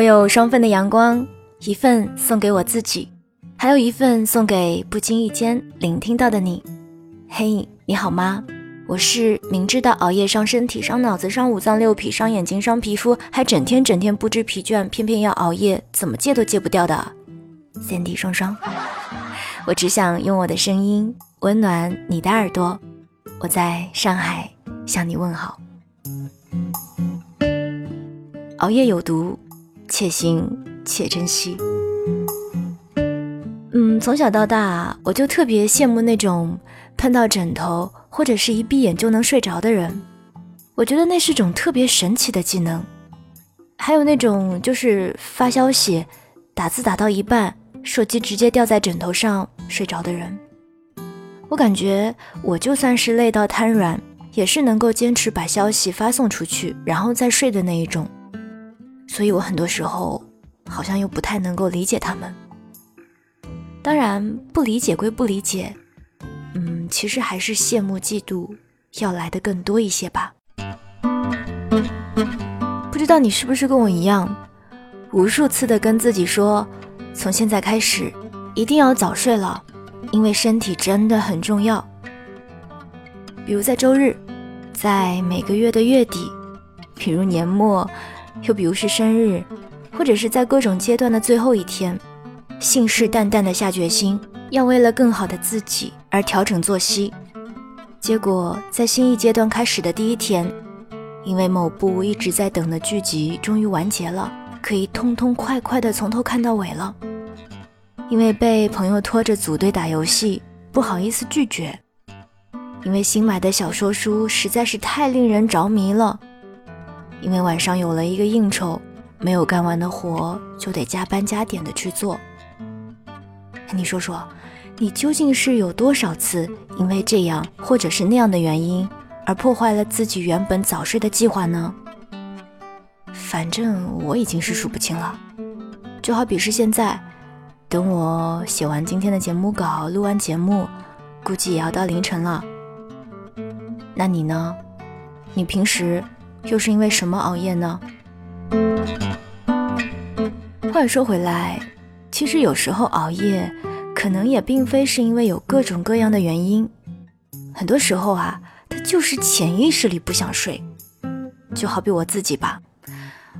我有双份的阳光，一份送给我自己，还有一份送给不经意间聆听到的你。嘿，你好吗？我是明知道熬夜伤身体、伤脑子、伤五脏六腑、伤眼睛、伤皮肤，还整天整天不知疲倦，偏偏要熬夜，怎么戒都戒不掉的 Sandy 双双。我只想用我的声音温暖你的耳朵。我在上海向你问好。熬夜有毒。且行且珍惜。嗯，从小到大，我就特别羡慕那种碰到枕头或者是一闭眼就能睡着的人。我觉得那是种特别神奇的技能。还有那种就是发消息、打字打到一半，手机直接掉在枕头上睡着的人。我感觉我就算是累到瘫软，也是能够坚持把消息发送出去，然后再睡的那一种。所以我很多时候好像又不太能够理解他们。当然，不理解归不理解，嗯，其实还是羡慕嫉妒要来的更多一些吧。不知道你是不是跟我一样，无数次的跟自己说，从现在开始一定要早睡了，因为身体真的很重要。比如在周日，在每个月的月底，比如年末。又比如是生日，或者是在各种阶段的最后一天，信誓旦旦的下决心，要为了更好的自己而调整作息。结果在新一阶段开始的第一天，因为某部一直在等的剧集终于完结了，可以痛痛快快的从头看到尾了。因为被朋友拖着组队打游戏，不好意思拒绝。因为新买的小说书实在是太令人着迷了。因为晚上有了一个应酬，没有干完的活就得加班加点的去做。你说说，你究竟是有多少次因为这样或者是那样的原因而破坏了自己原本早睡的计划呢？反正我已经是数不清了。就好比是现在，等我写完今天的节目稿，录完节目，估计也要到凌晨了。那你呢？你平时？又是因为什么熬夜呢？话说回来，其实有时候熬夜，可能也并非是因为有各种各样的原因。很多时候啊，他就是潜意识里不想睡。就好比我自己吧，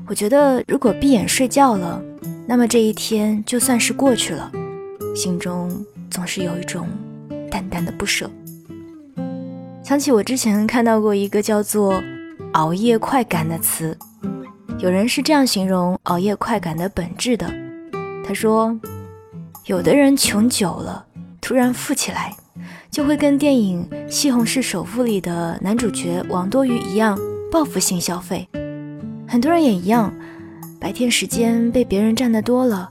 我觉得如果闭眼睡觉了，那么这一天就算是过去了，心中总是有一种淡淡的不舍。想起我之前看到过一个叫做。熬夜快感的词，有人是这样形容熬夜快感的本质的。他说，有的人穷久了，突然富起来，就会跟电影《西红柿首富》里的男主角王多鱼一样，报复性消费。很多人也一样，白天时间被别人占得多了，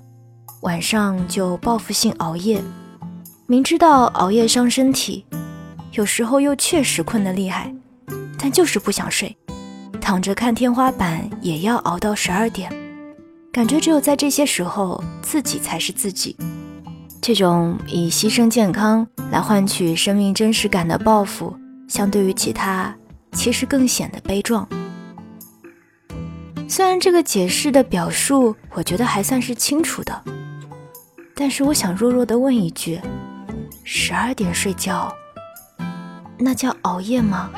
晚上就报复性熬夜。明知道熬夜伤身体，有时候又确实困得厉害，但就是不想睡。躺着看天花板也要熬到十二点，感觉只有在这些时候自己才是自己。这种以牺牲健康来换取生命真实感的报复，相对于其他，其实更显得悲壮。虽然这个解释的表述，我觉得还算是清楚的，但是我想弱弱的问一句：十二点睡觉，那叫熬夜吗？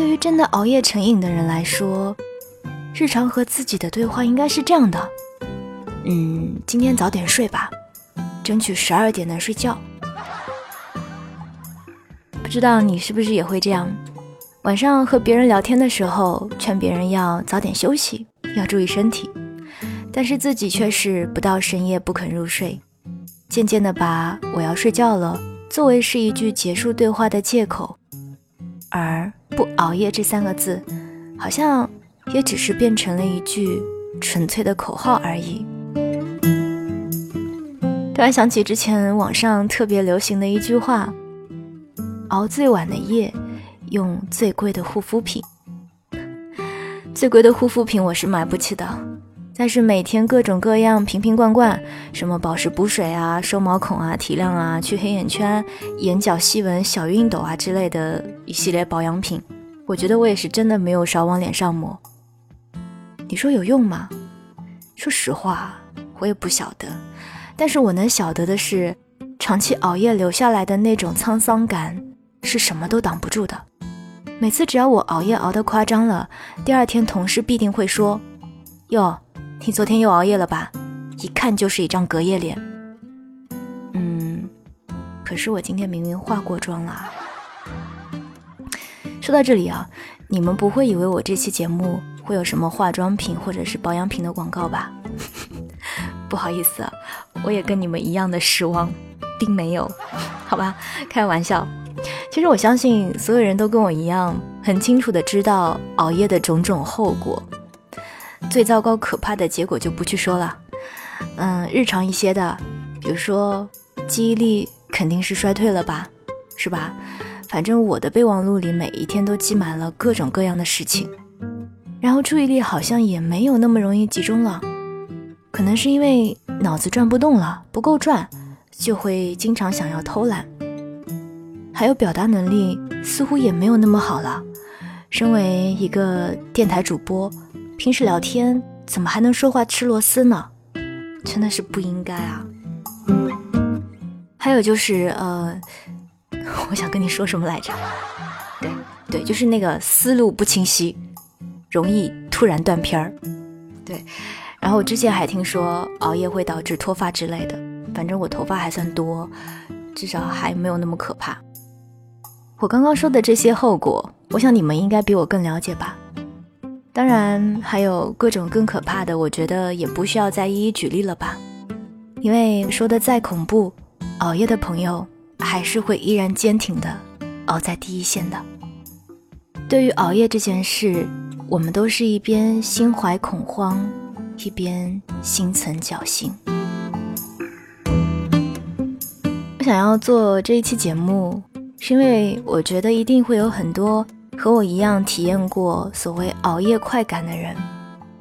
对于真的熬夜成瘾的人来说，日常和自己的对话应该是这样的：嗯，今天早点睡吧，争取十二点能睡觉。不知道你是不是也会这样？晚上和别人聊天的时候，劝别人要早点休息，要注意身体，但是自己却是不到深夜不肯入睡，渐渐的把“我要睡觉了”作为是一句结束对话的借口，而。不熬夜这三个字，好像也只是变成了一句纯粹的口号而已。突然想起之前网上特别流行的一句话：“熬最晚的夜，用最贵的护肤品。”最贵的护肤品我是买不起的。但是每天各种各样瓶瓶罐罐，什么保湿补水啊、收毛孔啊、提亮啊、去黑眼圈、眼角细纹、小熨斗啊之类的一系列保养品，我觉得我也是真的没有少往脸上抹。你说有用吗？说实话，我也不晓得。但是我能晓得的是，长期熬夜留下来的那种沧桑感，是什么都挡不住的。每次只要我熬夜熬得夸张了，第二天同事必定会说：“哟，你昨天又熬夜了吧？一看就是一张隔夜脸。”嗯，可是我今天明明化过妆了。说到这里啊，你们不会以为我这期节目。会有什么化妆品或者是保养品的广告吧？不好意思，我也跟你们一样的失望，并没有，好吧，开玩笑。其实我相信所有人都跟我一样，很清楚的知道熬夜的种种后果。最糟糕可怕的结果就不去说了，嗯，日常一些的，比如说记忆力肯定是衰退了吧，是吧？反正我的备忘录里每一天都记满了各种各样的事情。然后注意力好像也没有那么容易集中了，可能是因为脑子转不动了，不够转，就会经常想要偷懒。还有表达能力似乎也没有那么好了。身为一个电台主播，平时聊天怎么还能说话吃螺丝呢？真的是不应该啊。还有就是，呃，我想跟你说什么来着？对对，就是那个思路不清晰。容易突然断片儿，对。然后我之前还听说熬夜会导致脱发之类的，反正我头发还算多，至少还没有那么可怕。我刚刚说的这些后果，我想你们应该比我更了解吧。当然还有各种更可怕的，我觉得也不需要再一一举例了吧。因为说的再恐怖，熬夜的朋友还是会依然坚挺的熬在第一线的。对于熬夜这件事。我们都是一边心怀恐慌，一边心存侥幸。我想要做这一期节目，是因为我觉得一定会有很多和我一样体验过所谓熬夜快感的人，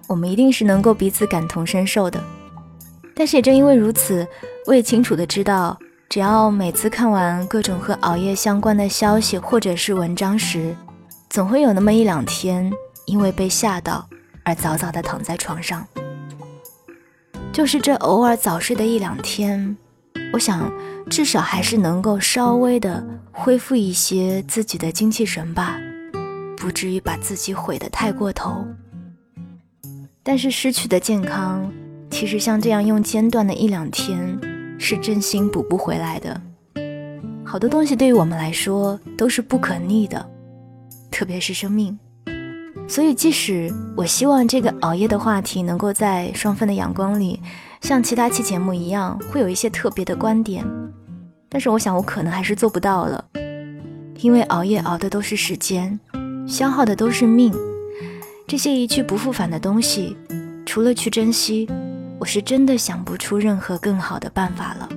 我们一定是能够彼此感同身受的。但是也正因为如此，我也清楚的知道，只要每次看完各种和熬夜相关的消息或者是文章时，总会有那么一两天。因为被吓到而早早的躺在床上，就是这偶尔早睡的一两天，我想至少还是能够稍微的恢复一些自己的精气神吧，不至于把自己毁得太过头。但是失去的健康，其实像这样用间断的一两天，是真心补不回来的。好多东西对于我们来说都是不可逆的，特别是生命。所以，即使我希望这个熬夜的话题能够在双份的阳光里，像其他期节目一样，会有一些特别的观点，但是我想我可能还是做不到了，因为熬夜熬的都是时间，消耗的都是命，这些一去不复返的东西，除了去珍惜，我是真的想不出任何更好的办法了。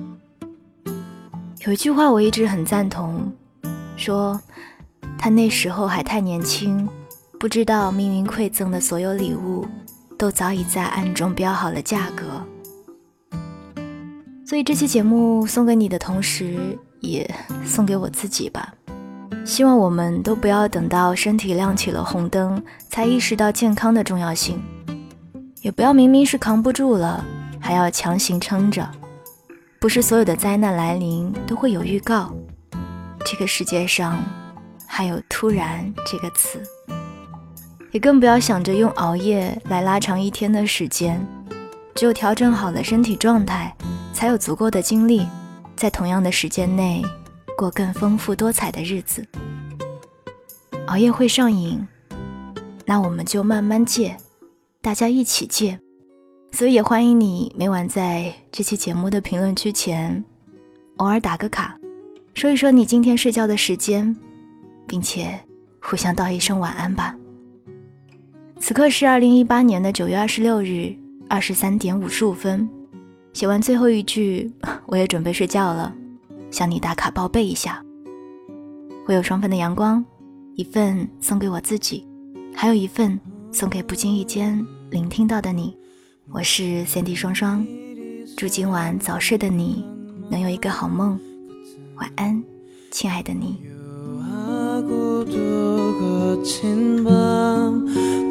有一句话我一直很赞同，说他那时候还太年轻。不知道命运馈赠的所有礼物，都早已在暗中标好了价格。所以这期节目送给你的同时，也送给我自己吧。希望我们都不要等到身体亮起了红灯，才意识到健康的重要性，也不要明明是扛不住了，还要强行撑着。不是所有的灾难来临都会有预告。这个世界上，还有“突然”这个词。也更不要想着用熬夜来拉长一天的时间，只有调整好了身体状态，才有足够的精力，在同样的时间内过更丰富多彩的日子。熬夜会上瘾，那我们就慢慢戒，大家一起戒。所以也欢迎你每晚在这期节目的评论区前，偶尔打个卡，说一说你今天睡觉的时间，并且互相道一声晚安吧。此刻是二零一八年的九月二十六日二十三点五十五分，写完最后一句，我也准备睡觉了，向你打卡报备一下。我有双份的阳光，一份送给我自己，还有一份送给不经意间聆听到的你。我是三 D 双双，祝今晚早睡的你能有一个好梦，晚安，亲爱的你。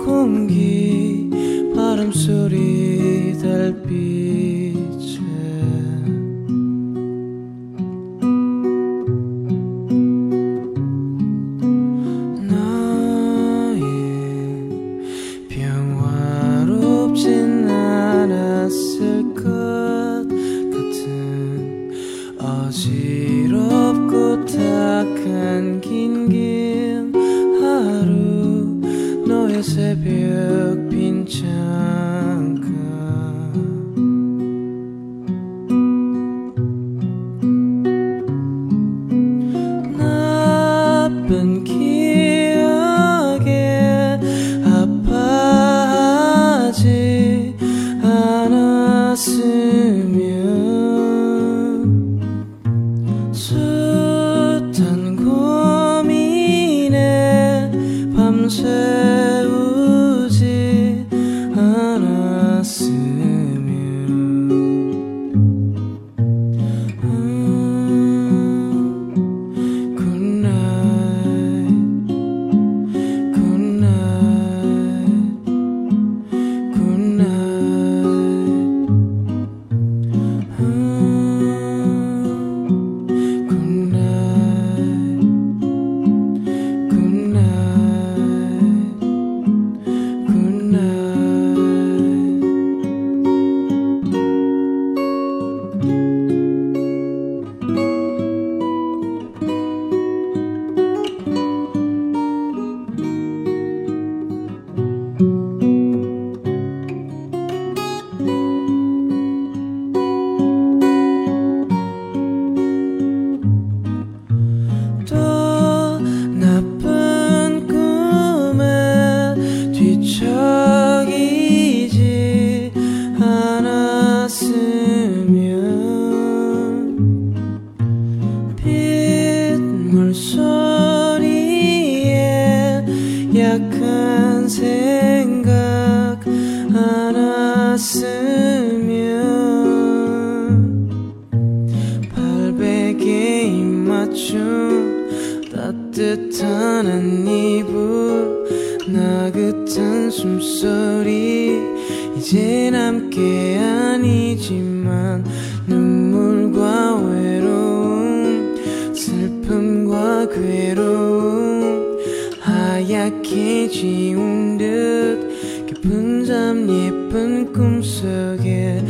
공기 바람소리 느긋한 숨소리 이제 함께 아니지만 눈물과 외로움 슬픔과 괴로움 하얗게 지운 듯 깊은 잠 예쁜 꿈속에